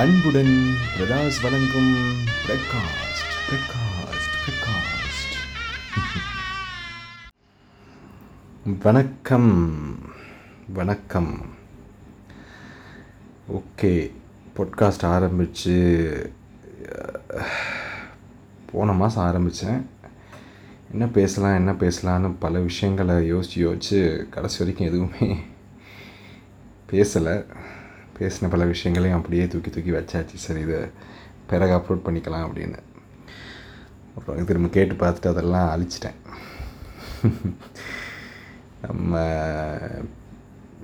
அன்புடன் பிரதாஸ் வழங்கும் பிரகாஸ்ட் பிரகாஸ்ட் பிரகாஸ்ட் வணக்கம் வணக்கம். ஓகே பொட்காஸ்ட் ஆரம்பித்து போன மாதம் ஆரம்பித்தேன் என்ன பேசலாம் என்ன பேசலான்னு பல விஷயங்களை யோசித்து யோசித்து கடைசி வரைக்கும் எதுவுமே பேசலை. பேசின பல விஷயங்களையும் அப்படியே தூக்கி தூக்கி வச்சாச்சு. சரி இதை பிறகு அப்லோட் பண்ணிக்கலாம் அப்படின்னு. அப்புறம் திரும்ப கேட்டு பார்த்துட்டு அதெல்லாம் அழிச்சிட்டேன். நம்ம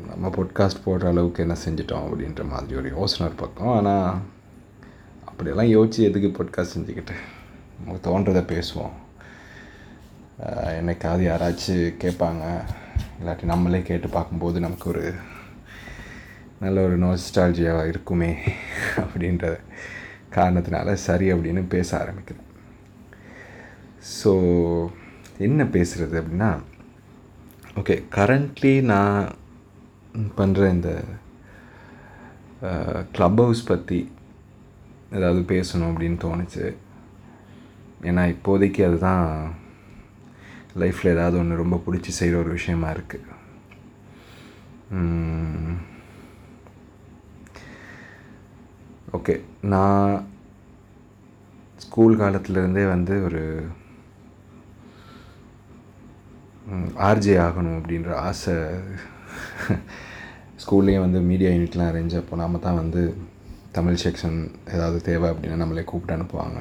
நம்ம பொட்காஸ்ட் போடுற அளவுக்கு என்ன செஞ்சிட்டோம் அப்படின்ற மாதிரி ஒரு யோசனை ஒரு பக்கம். ஆனால் அப்படியெல்லாம் யோசித்து எதுக்கு பொட்காஸ்ட் செஞ்சுக்கிட்டு? நமக்கு தோன்றதை பேசுவோம். என்னைக்காவது யாராச்சும் கேட்பாங்க. இல்லாட்டி நம்மளே கேட்டு பார்க்கும்போது நமக்கு ஒரு நல்ல ஒரு நோஸ்டாலஜியாக இருக்குமே அப்படின்ற காரணத்தினால சரி அப்படின்னு பேச ஆரம்பிக்கிறேன் ஸோ என்ன பேசுகிறது அப்படின்னா ஓகே கரண்ட்லி நான் பண்ணுற இந்த க்ளப் ஹவுஸ் பற்றி ஏதாவது பேசணும் அப்படின்னு தோணுச்சு. ஏன்னா இப்போதைக்கு அதுதான் லைஃப்பில் ஏதாவது ஒன்று ரொம்ப பிடிச்சி செய்கிற ஒரு விஷயமா இருக்குது ஓகே நான் ஸ்கூல் காலத்துலேருந்தே வந்து ஒரு ஆர்ஜே ஆகணும் அப்படின்ற ஆசை ஸ்கூல்லேயும் வந்து மீடியா யூனிட்லாம் அரேஞ்ச் அப்போ நாம் தான் வந்து தமிழ் செக்ஷன் ஏதாவது தேவை அப்படின்னா நம்மளே கூப்பிட்டு அனுப்புவாங்க.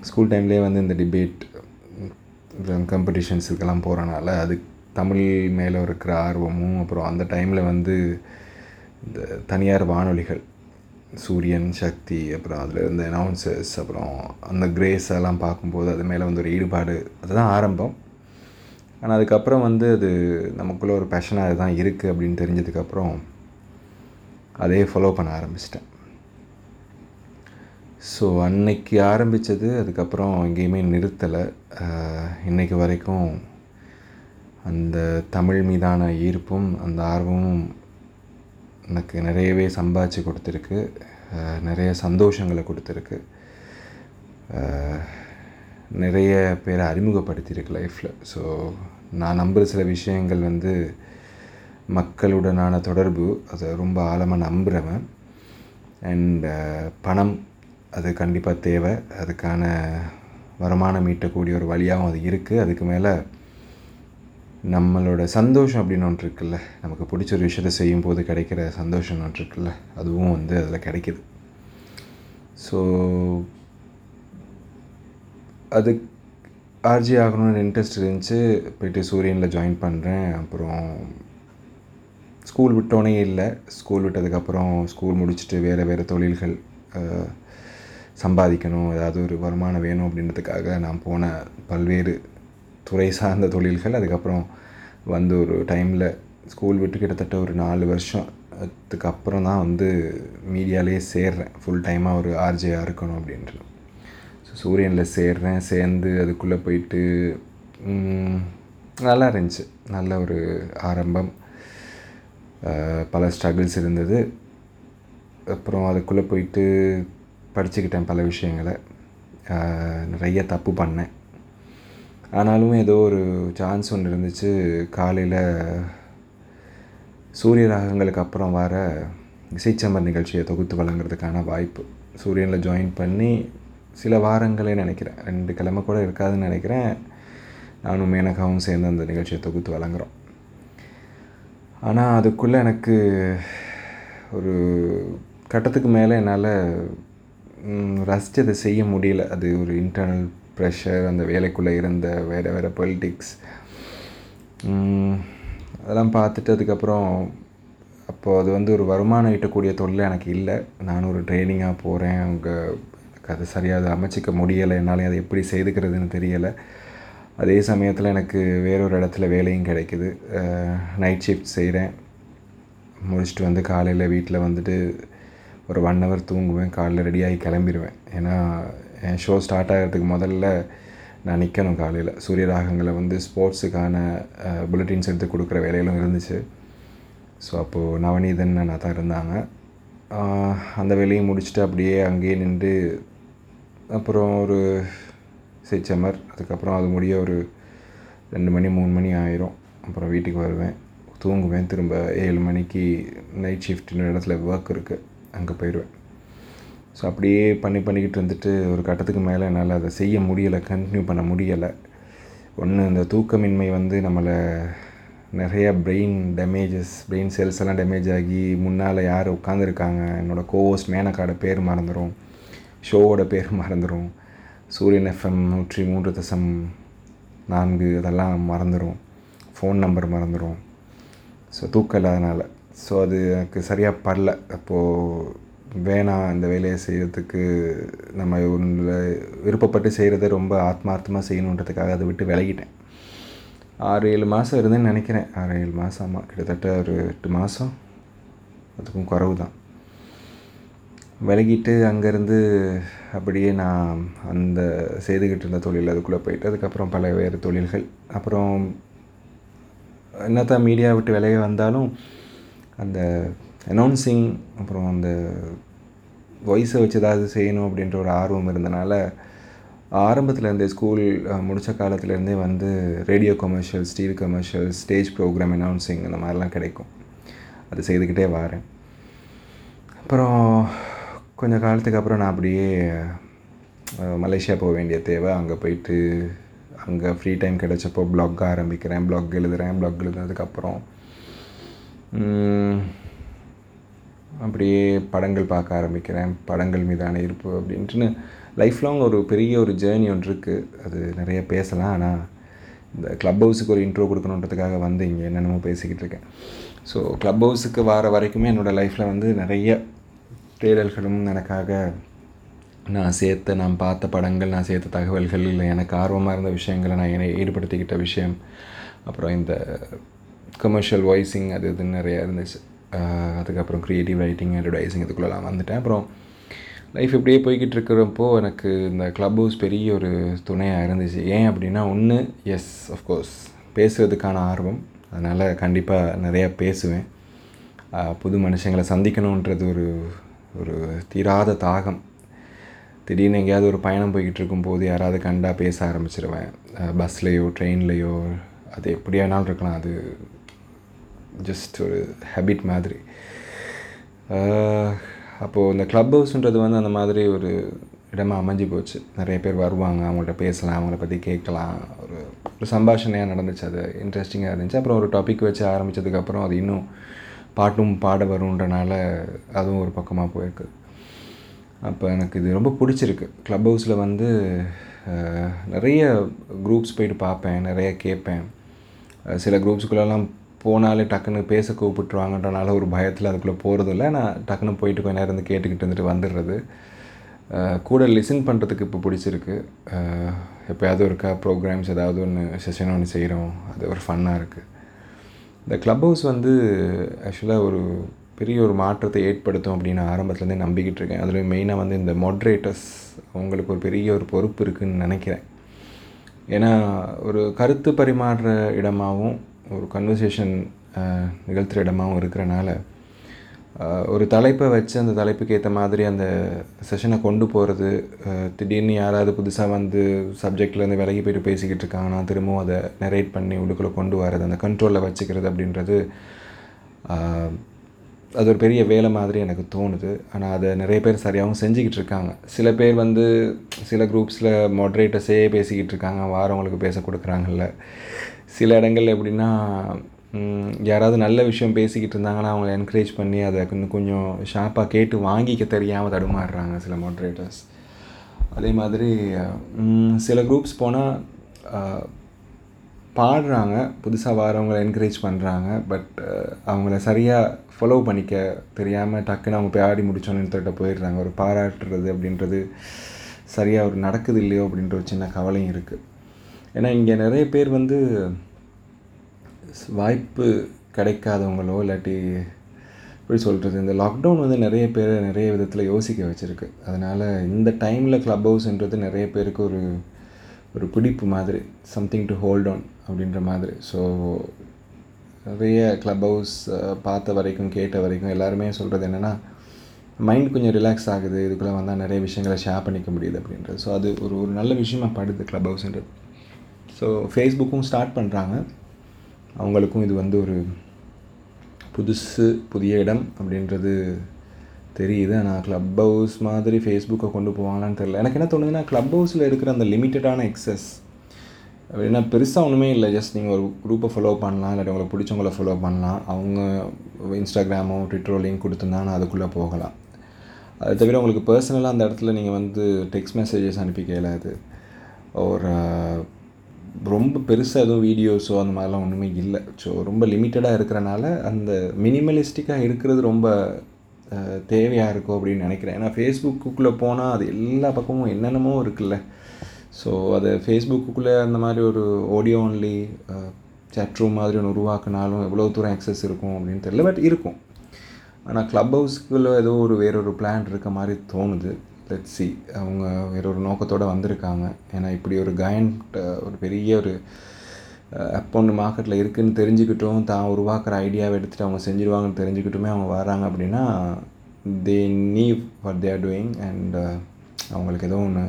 ஸ்கூல் டைம்லேயே வந்து இந்த டிபேட் காம்படிஷன்ஸ் இதுக்கெல்லாம் போகிறனால அது தமிழ் மேலே இருக்கிற ஆர்வமும் அப்புறம் அந்த டைமில் வந்து இந்த தனியார் வானொலிகள் சூரியன் சக்தி அப்புறம் அதில் இருந்த அனௌன்சர்ஸ் அப்புறம் அந்த கிரேஸ் எல்லாம் பார்க்கும்போது அது மேலே வந்து ஒரு ஈடுபாடு அதுதான் ஆரம்பம். ஆனால் அதுக்கப்புறம் வந்து அது நமக்குள்ளே ஒரு பேஷனாக அதுதான் இருக்குது அப்படின்னு தெரிஞ்சதுக்கப்புறம் அதே ஃபாலோ பண்ண ஆரம்பிச்சிட்டேன். ஸோ அன்னைக்கு ஆரம்பித்தது அதுக்கப்புறம் எங்கேயுமே நிறுத்தலை. இன்றைக்கு வரைக்கும் அந்த தமிழ் மீதான ஈர்ப்பும் அந்த ஆர்வமும் எனக்கு நிறையவே சம்பாதிச்சு கொடுத்துருக்கு. நிறைய சந்தோஷங்களை கொடுத்துருக்கு. நிறைய பேரை அறிமுகப்படுத்தியிருக்கு லைஃப்பில் ஸோ நான் நம்புகிற சில விஷயங்கள் வந்து மக்களுடனான தொடர்பு அதை ரொம்ப ஆழமாக நம்புகிறவன் அண்ட் பணம் அது கண்டிப்பாக தேவை. அதுக்கான வருமானம் ஈட்டக்கூடிய ஒரு வழியாகவும் அது இருக்குது அதுக்கு மேலே நம்மளோட சந்தோஷம் அப்படின்னு ஒன்று இருக்குல்ல. நமக்கு பிடிச்ச ஒரு விஷயத்த செய்யும்போது கிடைக்கிற சந்தோஷம் ஒன்று இருக்குல்ல. அதுவும் வந்து அதில் கிடைக்கிது. ஸோ அது ஆர்ஜி ஆகணும்னு இன்ட்ரெஸ்ட் இருந்துச்சு. போயிட்டு சூரியனில் ஜாயின் பண்ணுறேன் அப்புறம் ஸ்கூல் விட்டோனே இல்லை. ஸ்கூல் விட்டதுக்கப்புறம் ஸ்கூல் முடிச்சுட்டு வேறு வேறு தொழில்கள் சம்பாதிக்கணும். ஏதாவது ஒரு வருமானம் வேணும் அப்படின்றதுக்காக நான் போன பல்வேறு துறை சார்ந்த தொழில்கள். அதுக்கப்புறம் வந்து ஒரு டைமில் ஸ்கூல் விட்டு கிட்டத்தட்ட ஒரு நாலு வருஷம் அதுக்கு அப்புறம் தான் வந்து மீடியாலேயே சேர்றேன். ஃபுல் டைமாக ஒரு ஆர்ஜேயாக இருக்கணும் அப்படின்ட்டு. ஸோ சூரியனில் சேர்றேன். சேர்ந்து அதுக்குள்ளே போயிட்டு நல்லா இருந்துச்சு. நல்ல ஒரு ஆரம்பம். பல ஸ்ட்ரகிள்ஸ் இருந்தது. அப்புறம் அதுக்குள்ளே போயிட்டு படிச்சுக்கிட்டேன் பல விஷயங்களை. நிறைய தப்பு பண்ணேன். ஆனாலும் ஏதோ ஒரு சான்ஸ் ஒன்று இருந்துச்சு. காலையில் சூரிய ராகங்களுக்கு அப்புறம் வர இசைச்சம்பர் நிகழ்ச்சியை தொகுத்து வழங்குறதுக்கான வாய்ப்பு. சூரியனில் ஜாயின் பண்ணி சில வாரங்களே நினைக்கிறேன். ரெண்டு கிழமை கூட இருக்காதுன்னு நினைக்கிறேன். நானும் மேனகாவும் சேர்ந்து அந்த நிகழ்ச்சியை தொகுத்து வழங்குறோம். ஆனால் அதுக்குள்ளே எனக்கு ஒரு கட்டத்துக்கு மேலே என்னால் ரசித்து அதை செய்ய முடியல. அது ஒரு இன்டர்னல் ப்ரெஷர் அந்த வேலைக்குள்ளே இருந்த வேறு வேறு பொலிட்டிக்ஸ் அதெல்லாம் பார்த்துட்டு அதுக்கப்புறம் அப்போது அது வந்து ஒரு வருமானம் ஈட்டக்கூடிய தொழில் எனக்கு இல்லை. நானும் ஒரு ட்ரைனிங்காக போகிறேன் அவங்க எனக்கு அது சரியாக அதை அமைச்சிக்க முடியலை. என்னால் அதை எப்படி செய்துக்கிறதுன்னு தெரியலை. அதே சமயத்தில் எனக்கு வேறொரு இடத்துல வேலையும் கிடைக்குது. நைட் ஷிஃப்ட் செய்கிறேன் முடிச்சுட்டு வந்து காலையில் வீட்டில் வந்துட்டு ஒரு ஒன் ஹவர் தூங்குவேன். காலைல ரெடியாகி கிளம்பிடுவேன் ஏன்னா ஷோ ஸ்டார்ட் ஆகிறதுக்கு முதல்ல நான் நிற்கணும் காலையில். சூரிய ராகங்களை வந்து ஸ்போர்ட்ஸுக்கான புல்லட்டின்ஸ் எடுத்து கொடுக்குற வேலையிலும் இருந்துச்சு. ஸோ அப்போது நவநீதன் நான் தான் இருந்தாங்க. அந்த வேலையும் முடிச்சுட்டு அப்படியே அங்கேயே நின்று அப்புறம் ஒரு சிக்ஸ் அதுக்கப்புறம் அது முடிய ஒரு ரெண்டு மணி மூணு மணி ஆயிரும். அப்புறம் வீட்டுக்கு வருவேன். தூங்குவேன். திரும்ப ஏழு மணிக்கு நைட் ஷிஃப்ட்டின் இடத்துல ஒர்க் இருக்குது அங்கே போயிடுவேன் ஸோ அப்படியே பண்ணி பண்ணிக்கிட்டு இருந்துட்டு ஒரு கட்டத்துக்கு மேலே என்னால் அதை செய்ய முடியலை கண்டினியூ பண்ண முடியலை. ஒன்று இந்த தூக்கமின்மை வந்து நம்மளை நிறைய பிரெயின் டேமேஜஸ் பிரெயின் செல்ஸ் எல்லாம் டேமேஜ் ஆகி முன்னால் யார் உட்காந்துருக்காங்க என்னோடய கோவஸ்ட் மேனக்காட பேர் மறந்துடும் ஷோவோட பேர் மறந்துடும் சூரியன் எஃப்எம் நூற்றி மூன்று தசம் நான்கு அதெல்லாம் மறந்துடும் ஃபோன் நம்பர் மறந்துடும் ஸோ தூக்கம் இல்லாதனால. ஸோ அது எனக்கு சரியாக படல. அப்போது வேணாம் இந்த வேலையை செய்கிறதுக்கு நம்ம ஒன்றில் விருப்பப்பட்டு செய்கிறத ரொம்ப ஆத்மார்த்தமாக செய்யணுன்றதுக்காக அதை விட்டு விலகிட்டேன். ஆறு ஏழு மாதம் இருந்தேன்னு நினைக்கிறேன். ஆறு ஏழு மாதம் ஆமாம் கிட்டத்தட்ட ஒரு எட்டு மாதம் அதுக்கும் குறவு தான் விலகிட்டு அங்கேருந்து அப்படியே நான் அந்த செய்துக்கிட்டு இருந்த தொழில் அதுக்குள்ளே போயிட்டு அதுக்கப்புறம் பல வேறு தொழில்கள். அப்புறம் என்னத்தான் மீடியா விட்டு விலகி வந்தாலும் அந்த அனௌன்சிங் அப்புறம் அந்த வாய்ஸை வச்சு ஏதாவது செய்யணும் அப்படின்ற ஒரு ஆர்வம் இருந்தனால ஆரம்பத்தில் இருந்தே ஸ்கூல் முடித்த காலத்துலேருந்தே வந்து radio commercial still commercial stage programme announcing இந்த மாதிரிலாம் கிடைக்கும். அது செய்துக்கிட்டே வரேன். அப்புறம் கொஞ்சம் காலத்துக்கு அப்புறம் நான் அப்படியே மலேசியா போக வேண்டிய தேவை. அங்கே போயிட்டு அங்கே ஃப்ரீ டைம் கிடச்சப்போ ப்ளாக் ஆரம்பிக்கிறேன். ப்ளாக் எழுதுகிறேன் ப்ளாக் எழுதுனதுக்கப்புறம் அப்படியே படங்கள் பார்க்க ஆரம்பிக்கிறேன். படங்கள் மீதான ஈர்ப்பு அப்படின்ட்டுன்னு லைஃப் லாங் ஒரு பெரிய ஒரு ஜேர்னி ஒன்று இருக்குது அது நிறைய பேசலாம். ஆனால் இந்த க்ளப் ஹவுஸுக்கு ஒரு இன்ட்ரோ கொடுக்கணுன்றதுக்காக வந்து இங்கே என்னென்னமோ பேசிக்கிட்டு இருக்கேன். ஸோ க்ளப் ஹவுஸுக்கு வர வரைக்குமே என்னோடய லைஃப்பில் வந்து நிறைய தேடல்களும் எனக்காக நான் சேர்த்த நான் பார்த்த படங்கள் நான் சேர்த்த தகவல்கள் இல்லை எனக்கு ஆர்வமாக இருந்த விஷயங்களை நான் என்னை ஈடுபடுத்திக்கிட்ட விஷயம். அப்புறம் இந்த கமர்ஷியல் வாய்ஸிங் அது இதுன்னு நிறையா இருந்துச்சு. அதுக்கப்புறம் க்ரியேட்டிவ் ரைட்டிங் அட்வர்டைஸிங் இதுக்குள்ளெல்லாம் வந்துட்டேன். அப்புறம் லைஃப் இப்படியே போய்கிட்டு இருக்கிறப்போ எனக்கு இந்த க்ளப் ஹவுஸ் பெரிய ஒரு துணையாக இருந்துச்சு. ஏன் அப்படின்னா ஒன்று எஸ் அஃப்கோர்ஸ் பேசுகிறதுக்கான ஆர்வம். அதனால் கண்டிப்பாக நிறையா பேசுவேன். புது மனுஷங்களை சந்திக்கணுன்றது ஒரு ஒரு தீராத தாகம். திடீர்னு எங்கேயாவது ஒரு பயணம் போய்கிட்டு இருக்கும்போது யாராவது கண்டா பேச ஆரம்பிச்சிருவேன். பஸ்லேயோ ட்ரெயின்லேயோ அது எப்படியானாலும் இருக்கலாம். அது ஜஸ்ட் ஒரு ஹேபிட் மாதிரி. அப்போது இந்த க்ளப் ஹவுஸ்ன்றது வந்து அந்த மாதிரி ஒரு இடமாக அமைஞ்சு போச்சு. நிறைய பேர் வருவாங்க அவங்கள்ட்ட பேசலாம் அவங்கள பற்றி கேட்கலாம். ஒரு ஒரு சம்பாஷணையாக நடந்துச்சு. அது இன்ட்ரெஸ்டிங்காக இருந்துச்சு. அப்புறம் ஒரு டாபிக் வச்சு ஆரம்பித்ததுக்கப்புறம் அது இன்னும் பாட்டும் பாட வருன்றனால அதுவும் ஒரு பக்கமாக போயிருக்கு. அப்போ எனக்கு இது ரொம்ப பிடிச்சிருக்கு. க்ளப் ஹவுஸில் வந்து நிறைய குரூப்ஸ் போயிட்டு பார்ப்பேன் நிறைய கேட்பேன். சில குரூப்ஸுக்குள்ளெல்லாம் போனாலே டக்குன்னு பேச கூப்பிட்டுருவாங்கன்றனால ஒரு பயத்தில் அதுக்குள்ளே போகிறதில்ல நான் டக்குன்னு போயிட்டு கொஞ்ச நேரம் இருந்து கேட்டுக்கிட்டு இருந்துட்டு வந்துடுறது. கூட லிசன் பண்ணுறதுக்கு இப்போ பிடிச்சிருக்கு. எப்போயாவது இருக்கா ப்ரோக்ராம்ஸ் ஏதாவது ஒன்று செஷன் ஒன்று செய்கிறோம் அது ஒரு ஃபன்னாக இருக்குது இந்த க்ளப் ஹவுஸ் வந்து ஆக்சுவலாக ஒரு பெரிய ஒரு மாற்றத்தை ஏற்படுத்தும் அப்படின்னு ஆரம்பத்துலேருந்தே நம்பிக்கிட்டு இருக்கேன். அதில் மெயினாக வந்து இந்த மாட்ரேட்டர்ஸ் அவங்களுக்கு ஒரு பெரிய ஒரு பொறுப்பு இருக்குதுன்னு நினைக்கிறேன். ஏன்னா ஒரு கருத்து பரிமாறுற இடமாகவும் ஒரு கன்வர்சேஷன் நிகழ்த்துகிற இடமாகவும் இருக்கிறனால ஒரு தலைப்பை வச்சு அந்த தலைப்புக்கு ஏற்ற மாதிரி அந்த செஷனை கொண்டு போகிறது திடீர்னு யாராவது புதுசாக வந்து சப்ஜெக்ட்லேருந்து விலகி போய்ட்டு பேசிக்கிட்டு இருக்காங்கன்னா திரும்பவும் அதை நெரேட் பண்ணி உள்ளுக்குள்ளே கொண்டு வரது அந்த கண்ட்ரோலில் வச்சுக்கிறது அப்படின்றது அது ஒரு பெரிய வேலை மாதிரி எனக்கு தோணுது. ஆனால் அதை நிறைய பேர் சரியாகவும் செஞ்சுக்கிட்டு இருக்காங்க. சில பேர் வந்து சில குரூப்ஸில் மாட்ரேட்டர்ஸே பேசிக்கிட்டு இருக்காங்க வாரவங்களுக்கு பேச கொடுக்குறாங்கல்ல. சில இடங்கள் எப்படின்னா யாராவது நல்ல விஷயம் பேசிக்கிட்டு இருந்தாங்கன்னா அவங்கள என்கரேஜ் பண்ணி அதை இன்னும் கொஞ்சம் ஷார்ப்பாக கேட்டு வாங்கிக்க தெரியாமல் தடுமாறுறாங்க சில மாட்ரேட்டர்ஸ் அதே மாதிரி சில குரூப்ஸ் போனால் பாடுறாங்க புதுசாக வரவங்களை என்கரேஜ் பண்ணுறாங்க பட் அவங்கள சரியாக ஃபாலோ பண்ணிக்க தெரியாமல் டக்குன்னு அவங்க போய் ஆடி முடிச்சோன்னு ஒருத்தர்கிட்ட போயிடுறாங்க. ஒரு பாராட்டுறது அப்படின்றது சரியாக ஒரு நடக்குது இல்லையோ அப்படின்ற ஒரு சின்ன கவலையும் இருக்குது ஏன்னா இங்கே நிறைய பேர் வந்து வாய்ப்பு கிடைக்காதவங்களோ இல்லாட்டி எப்படி சொல்கிறது இந்த லாக்டவுன் வந்து நிறைய பேர் நிறைய விதத்தில் யோசிக்க வச்சுருக்கு. அதனால் இந்த டைமில் க்ளப் ஹவுஸ்ன்றது நிறைய பேருக்கு ஒரு ஒரு பிடிப்பு மாதிரி சம்திங் டு ஹோல்ட் ஆன் அப்படின்ற மாதிரி. ஸோ நிறைய க்ளப் ஹவுஸ் பார்த்த வரைக்கும் கேட்ட வரைக்கும் எல்லாருமே சொல்கிறது என்னென்னா மைண்ட் கொஞ்சம் ரிலாக்ஸ் ஆகுது இதுக்குள்ளே வந்தால் நிறைய விஷயங்களை ஷேர் பண்ணிக்க முடியுது அப்படின்றது. ஸோ அது ஒரு ஒரு நல்ல விஷயமா படுது க்ளப் ஹவுஸ்ன்றது ஸோ ஃபேஸ்புக்கும் ஸ்டார்ட் பண்ணுறாங்க அவங்களுக்கும் இது வந்து ஒரு புதுசு புதிய இடம் அப்படின்றது தெரியுது. ஆனால் க்ளப் ஹவுஸ் மாதிரி ஃபேஸ்புக்கை கொண்டு போவாங்களான்னு தெரில எனக்கு என்ன தோணுதுன்னா க்ளப் ஹவுஸில் இருக்கிற அந்த லிமிட்டடான எக்ஸஸ் அப்படின்னா பெருசாக ஒன்றுமே இல்லை. ஜஸ்ட் நீங்கள் ஒரு குரூப்பை ஃபாலோ பண்ணலாம். இல்லாட்டி உங்களுக்கு பிடிச்சவங்கள ஃபாலோ பண்ணலாம். அவங்க இன்ஸ்டாகிராமோ ட்விட்டரோ லிங்க் கொடுத்துருந்தாங்கன்னா அதுக்குள்ளே போகலாம். அது தவிர உங்களுக்கு பர்சனலாக அந்த இடத்துல நீங்கள் வந்து டெக்ஸ்ட் மெசேஜஸ் அனுப்பி கேளாது ஒரு ரொம்ப பெருசாக எதுவும் வீடியோஸோ அந்த மாதிரிலாம் ஒன்றுமே இல்லை. ஸோ ரொம்ப லிமிட்டடாக இருக்கிறனால அந்த மினிமலிஸ்டிக்காக இருக்கிறது ரொம்ப தேவையாக இருக்கும் அப்படின்னு நினைக்கிறேன். ஏன்னா ஃபேஸ்புக்குள்ளே போனால் அது எல்லா பக்கமும் என்னென்னமோ இருக்குல்ல. ஸோ அது ஃபேஸ்புக்குள்ளே அந்த மாதிரி ஒரு ஆடியோ ஒன்லி சேட்ரூம் மாதிரி ஒன்று உருவாக்குனாலும் எவ்வளோ தூரம் அக்சஸ் இருக்கும் அப்படின்னு தெரியல பட் இருக்கும். ஆனால் க்ளப் ஹவுஸ்க்குள்ளே ஏதோ ஒரு வேறொரு பிளான் இருக்க மாதிரி தோணுது. லெட் சி அவங்க வேற ஒரு நோக்கத்தோடு வந்திருக்காங்க. ஏன்னா இப்படி ஒரு கயண்ட் ஒரு பெரிய ஒரு ஆப் ஒன்று மார்க்கெட்டில் இருக்குதுன்னு தெரிஞ்சுக்கிட்டும் தான் உருவாக்குற ஐடியாவை எடுத்துகிட்டு அவங்க செஞ்சுருவாங்கன்னு தெரிஞ்சுக்கிட்டுமே அவங்க வராங்க அப்படின்னா they need what they are doing and அவங்களுக்கு ஏதோ ஒன்று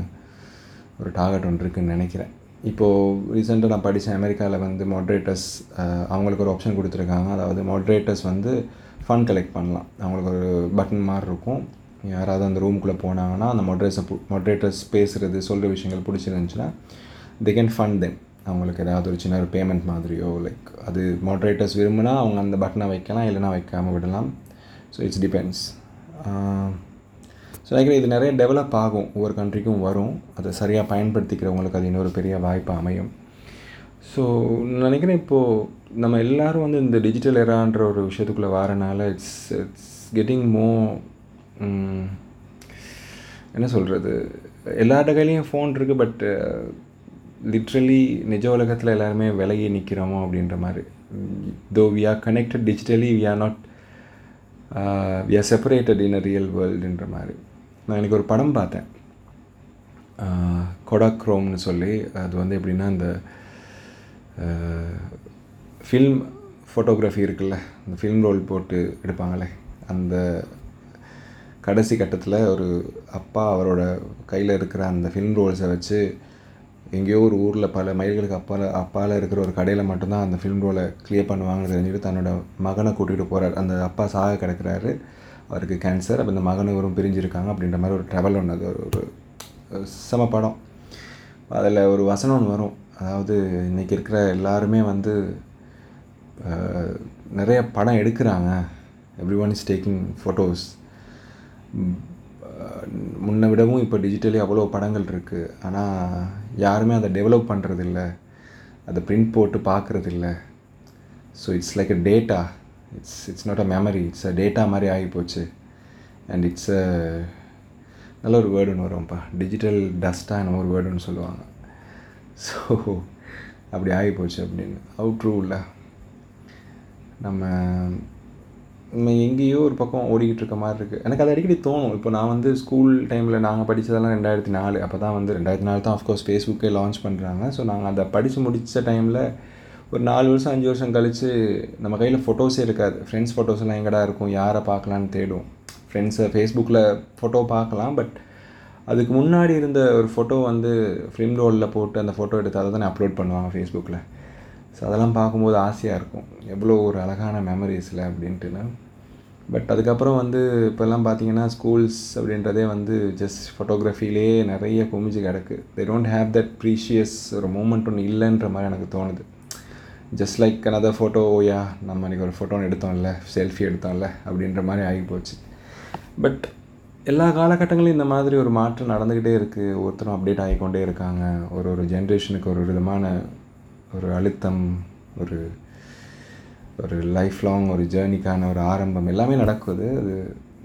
ஒரு டார்கெட் ஒன்று இருக்குதுன்னு நினைக்கிறேன். இப்போது ரீசெண்டாக நான் படித்தேன் அமெரிக்காவில் வந்து மாட்ரேட்டர்ஸ் அவங்களுக்கு ஒரு ஆப்ஷன் கொடுத்துருக்காங்க. அதாவது மாட்ரேட்டர்ஸ் வந்து ஃபண்ட் கலெக்ட் பண்ணலாம். அவங்களுக்கு ஒரு பட்டன் மாதிரி இருக்கும். யாராவது அந்த ரூமுக்குள்ளே போனாங்கன்னா அந்த மொட்ரேட்டர்ஸை மொட்ரேட்டர்ஸ் பேசுகிறது சொல்கிற விஷயங்கள் பிடிச்சிருந்துச்சுன்னா தே கேன் ஃபண்ட் தென் அவங்களுக்கு ஏதாவது ஒரு சின்ன ஒரு பேமெண்ட் மாதிரியோ லைக் அது மாட்ரேட்டர்ஸ் விரும்பினா அவங்க அந்த பட்டனை வைக்கலாம் இல்லைனா வைக்காமல் விடலாம். ஸோ இட்ஸ் டிபெண்ட்ஸ் ஸோ நினைக்கிறேன் இது நிறைய டெவலப் ஆகும். ஒவ்வொரு கண்ட்ரிக்கும் வரும். அதை சரியாக பயன்படுத்திக்கிறவங்களுக்கு அது இன்னொரு பெரிய வாய்ப்பு அமையும். ஸோ நினைக்கிறேன் இப்போது நம்ம எல்லோரும் வந்து இந்த டிஜிட்டல் எரான்ற ஒரு விஷயத்துக்குள்ளே வரனால இட்ஸ் இட்ஸ் கெட்டிங் மோ என்ன சொல்கிறது எல்லார்ட கையிலையும் ஃபோன் இருக்குது பட் லிட்ரலி நிஜ உலகத்தில் எல்லாருமே விலகி நிற்கிறோமோ அப்படின்ற மாதிரி. Though we are connected digitally we are not we are separated in a real வேர்ல்டுன்ற மாதிரி. நான் எனக்கு ஒரு படம் பார்த்தேன். கொடாக்ரோம்னு சொல்லி அது வந்து எப்படின்னா இந்த ஃபில்ம் ஃபோட்டோகிராஃபி இருக்குல்ல இந்த ஃபில்ம் ரோல் போட்டு எடுப்பாங்களே அந்த கடைசி கட்டத்தில் ஒரு அப்பா அவரோட கையில் இருக்கிற அந்த ஃபிலிம் ரோல்ஸை வச்சு எங்கேயோ ஒரு ஊரில் பல மைல்களுக்கு அப்பால் அப்பால் இருக்கிற ஒரு கடையில் மட்டும்தான் அந்த ஃபிலிம் ரோலை கிளியர் பண்ணுவாங்கன்னு தெரிஞ்சுட்டு தன்னோட மகனை கூட்டிகிட்டு போகிறார் அந்த அப்பா சாக கிடக்கிறாரு. அவருக்கு கேன்சர் அப்போ இந்த மகன் இவரும் பிரிஞ்சிருக்காங்க அப்படின்ற மாதிரி ஒரு ட்ராவல் ஒன்று அது ஒரு செம படம். அதில் ஒரு வசனம் ஒன்று வரும். அதாவது இன்றைக்கி இருக்கிற எல்லாருமே வந்து நிறைய படம் எடுக்கிறாங்க. Everyone is taking photos முன்னை விடவும் இப்போ டிஜிட்டலி அவ்வளோ படங்கள் இருக்குது ஆனால் யாருமே அதை டெவலப் பண்ணுறதில்ல அதை பிரிண்ட் போட்டு பார்க்குறதில்ல so it's like a data it's it's not a memory it's a data மாதிரி ஆகிப்போச்சு அண்ட் இட்ஸ் அ நல்ல ஒரு வேர்டுன்னு வரும்ப்பா டிஜிட்டல் டஸ்ட்டாக என்ன ஒரு வேர்டுன்னு சொல்லுவாங்க. ஸோ அப்படி ஆகிப்போச்சு அப்படின்னு. அவுட் இல்லை நம்ம நம்ம எங்கேயோ ஒரு பக்கம் ஓடிக்கிட்டு இருக்க மாதிரி இருக்குது எனக்கு அது அடிக்கடி தோணும். இப்போ நான் வந்து ஸ்கூல் டைமில் நாங்கள் படித்ததெல்லாம் ரெண்டாயிரத்தி நாலு. அப்போ தான் வந்து ரெண்டாயிரத்தி நாலு தான் ஆஃப்கோர்ஸ் ஃபேஸ்புக்கே லான்ச் பண்ணுறாங்க ஸோ நாங்கள் அதை படித்து முடித்த டைமில் ஒரு நாலு வருஷம் அஞ்சு வருஷம் கழித்து நம்ம கையில் ஃபோட்டோஸே இருக்காது. ஃப்ரெண்ட்ஸ் ஃபோட்டோஸ் எல்லாம் எங்கடா இருக்கும்? யாரை பார்க்கலான்னு தேடும். ஃப்ரெண்ட்ஸை ஃபேஸ்புக்கில் ஃபோட்டோ பார்க்கலாம். பட் அதுக்கு முன்னாடி இருந்த ஒரு ஃபோட்டோ வந்து ஃபிலிம் ரோலில் போட்டு அந்த ஃபோட்டோ எடுத்து அதை தானே அப்லோட் பண்ணுவாங்க ஃபேஸ்புக்கில் ஸோ அதெல்லாம் பார்க்கும்போது ஆசையாக இருக்கும். எவ்வளோ ஒரு அழகான மெமரிஸில் அப்படின்ட்டுன்னு. பட் அதுக்கப்புறம் வந்து இப்போல்லாம் பார்த்தீங்கன்னா ஸ்கூல்ஸ் அப்படின்றதே வந்து ஜஸ்ட் ஃபோட்டோகிராஃபிலே நிறைய குமிஞ்சு கிடக்கு. They don't have that precious ஒரு மூமெண்ட் ஒன்று இல்லைன்ற மாதிரி எனக்கு தோணுது. ஜஸ்ட் லைக் அனதர் ஃபோட்டோ ஓயா நம்ம இன்றைக்கி ஒரு ஃபோட்டோன்னு எடுத்தோம்ல செல்ஃபி எடுத்தோம்ல அப்படின்ற மாதிரி ஆகி போச்சு பட் எல்லா காலகட்டங்களையும் இந்த மாதிரி ஒரு மாற்றம் நடந்துக்கிட்டே இருக்குது ஒருத்தரும் அப்டேட் ஆகிக்கொண்டே இருக்காங்க. ஒரு ஒரு ஜென்ரேஷனுக்கு ஒரு விதமான ஒரு அழுத்தம் ஒரு ஒரு லைஃப் லாங் ஒரு ஜேர்னிக்கான ஒரு ஆரம்பம் எல்லாமே நடக்குது. அது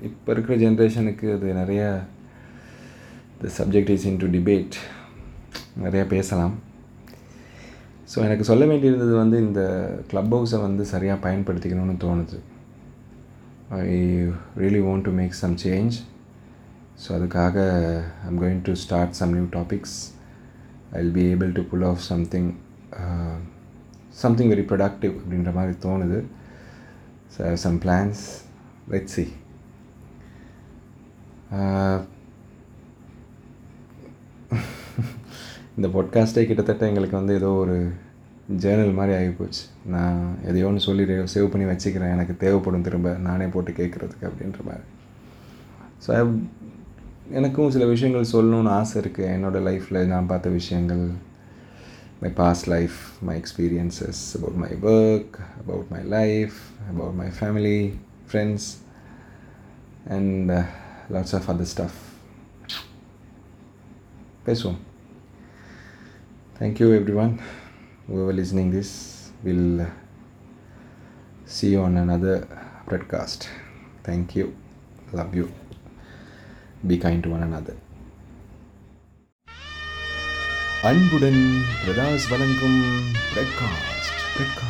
இப்போ இருக்கிற ஜென்ரேஷனுக்கு அது நிறைய the subject is in to debate நிறையா பேசலாம். ஸோ எனக்கு சொல்ல வேண்டியிருந்தது வந்து இந்த க்ளப் ஹவுஸை வந்து சரியாக பயன்படுத்திக்கணும்னு தோணுது. I really want to make some change so அதுக்காக I'm going to start some new topics I will be able to pull off something something very productive அப்படின்ற மாதிரி தோணுது. So some plans let see இந்த பாட்காஸ்ட்டே கிட்டத்தட்ட எங்களுக்கு வந்து ஏதோ ஒரு ஜேர்னல் மாதிரி ஆகிப்போச்சு நான் எதையோ ஒன்று சொல்லி சேவ் பண்ணி வச்சுக்கிறேன். எனக்கு தேவைப்படும் திரும்ப நானே போட்டு கேட்குறதுக்கு அப்படின்ற மாதிரி. ஸோ எனக்கும் சில விஷயங்கள் சொல்லணும்னு ஆசை இருக்குது என்னோடய லைஃப்பில் நான் பார்த்த விஷயங்கள் my past life my experiences about my work about my life about my family friends and lots of other stuff பேசுவோம் thank you everyone whoever listening this will see you on another broadcast thank you love you be kind to one another அன்புடன் பிரதாஸ் வழங்கும் பிரகாஷ் பிரகாஷ்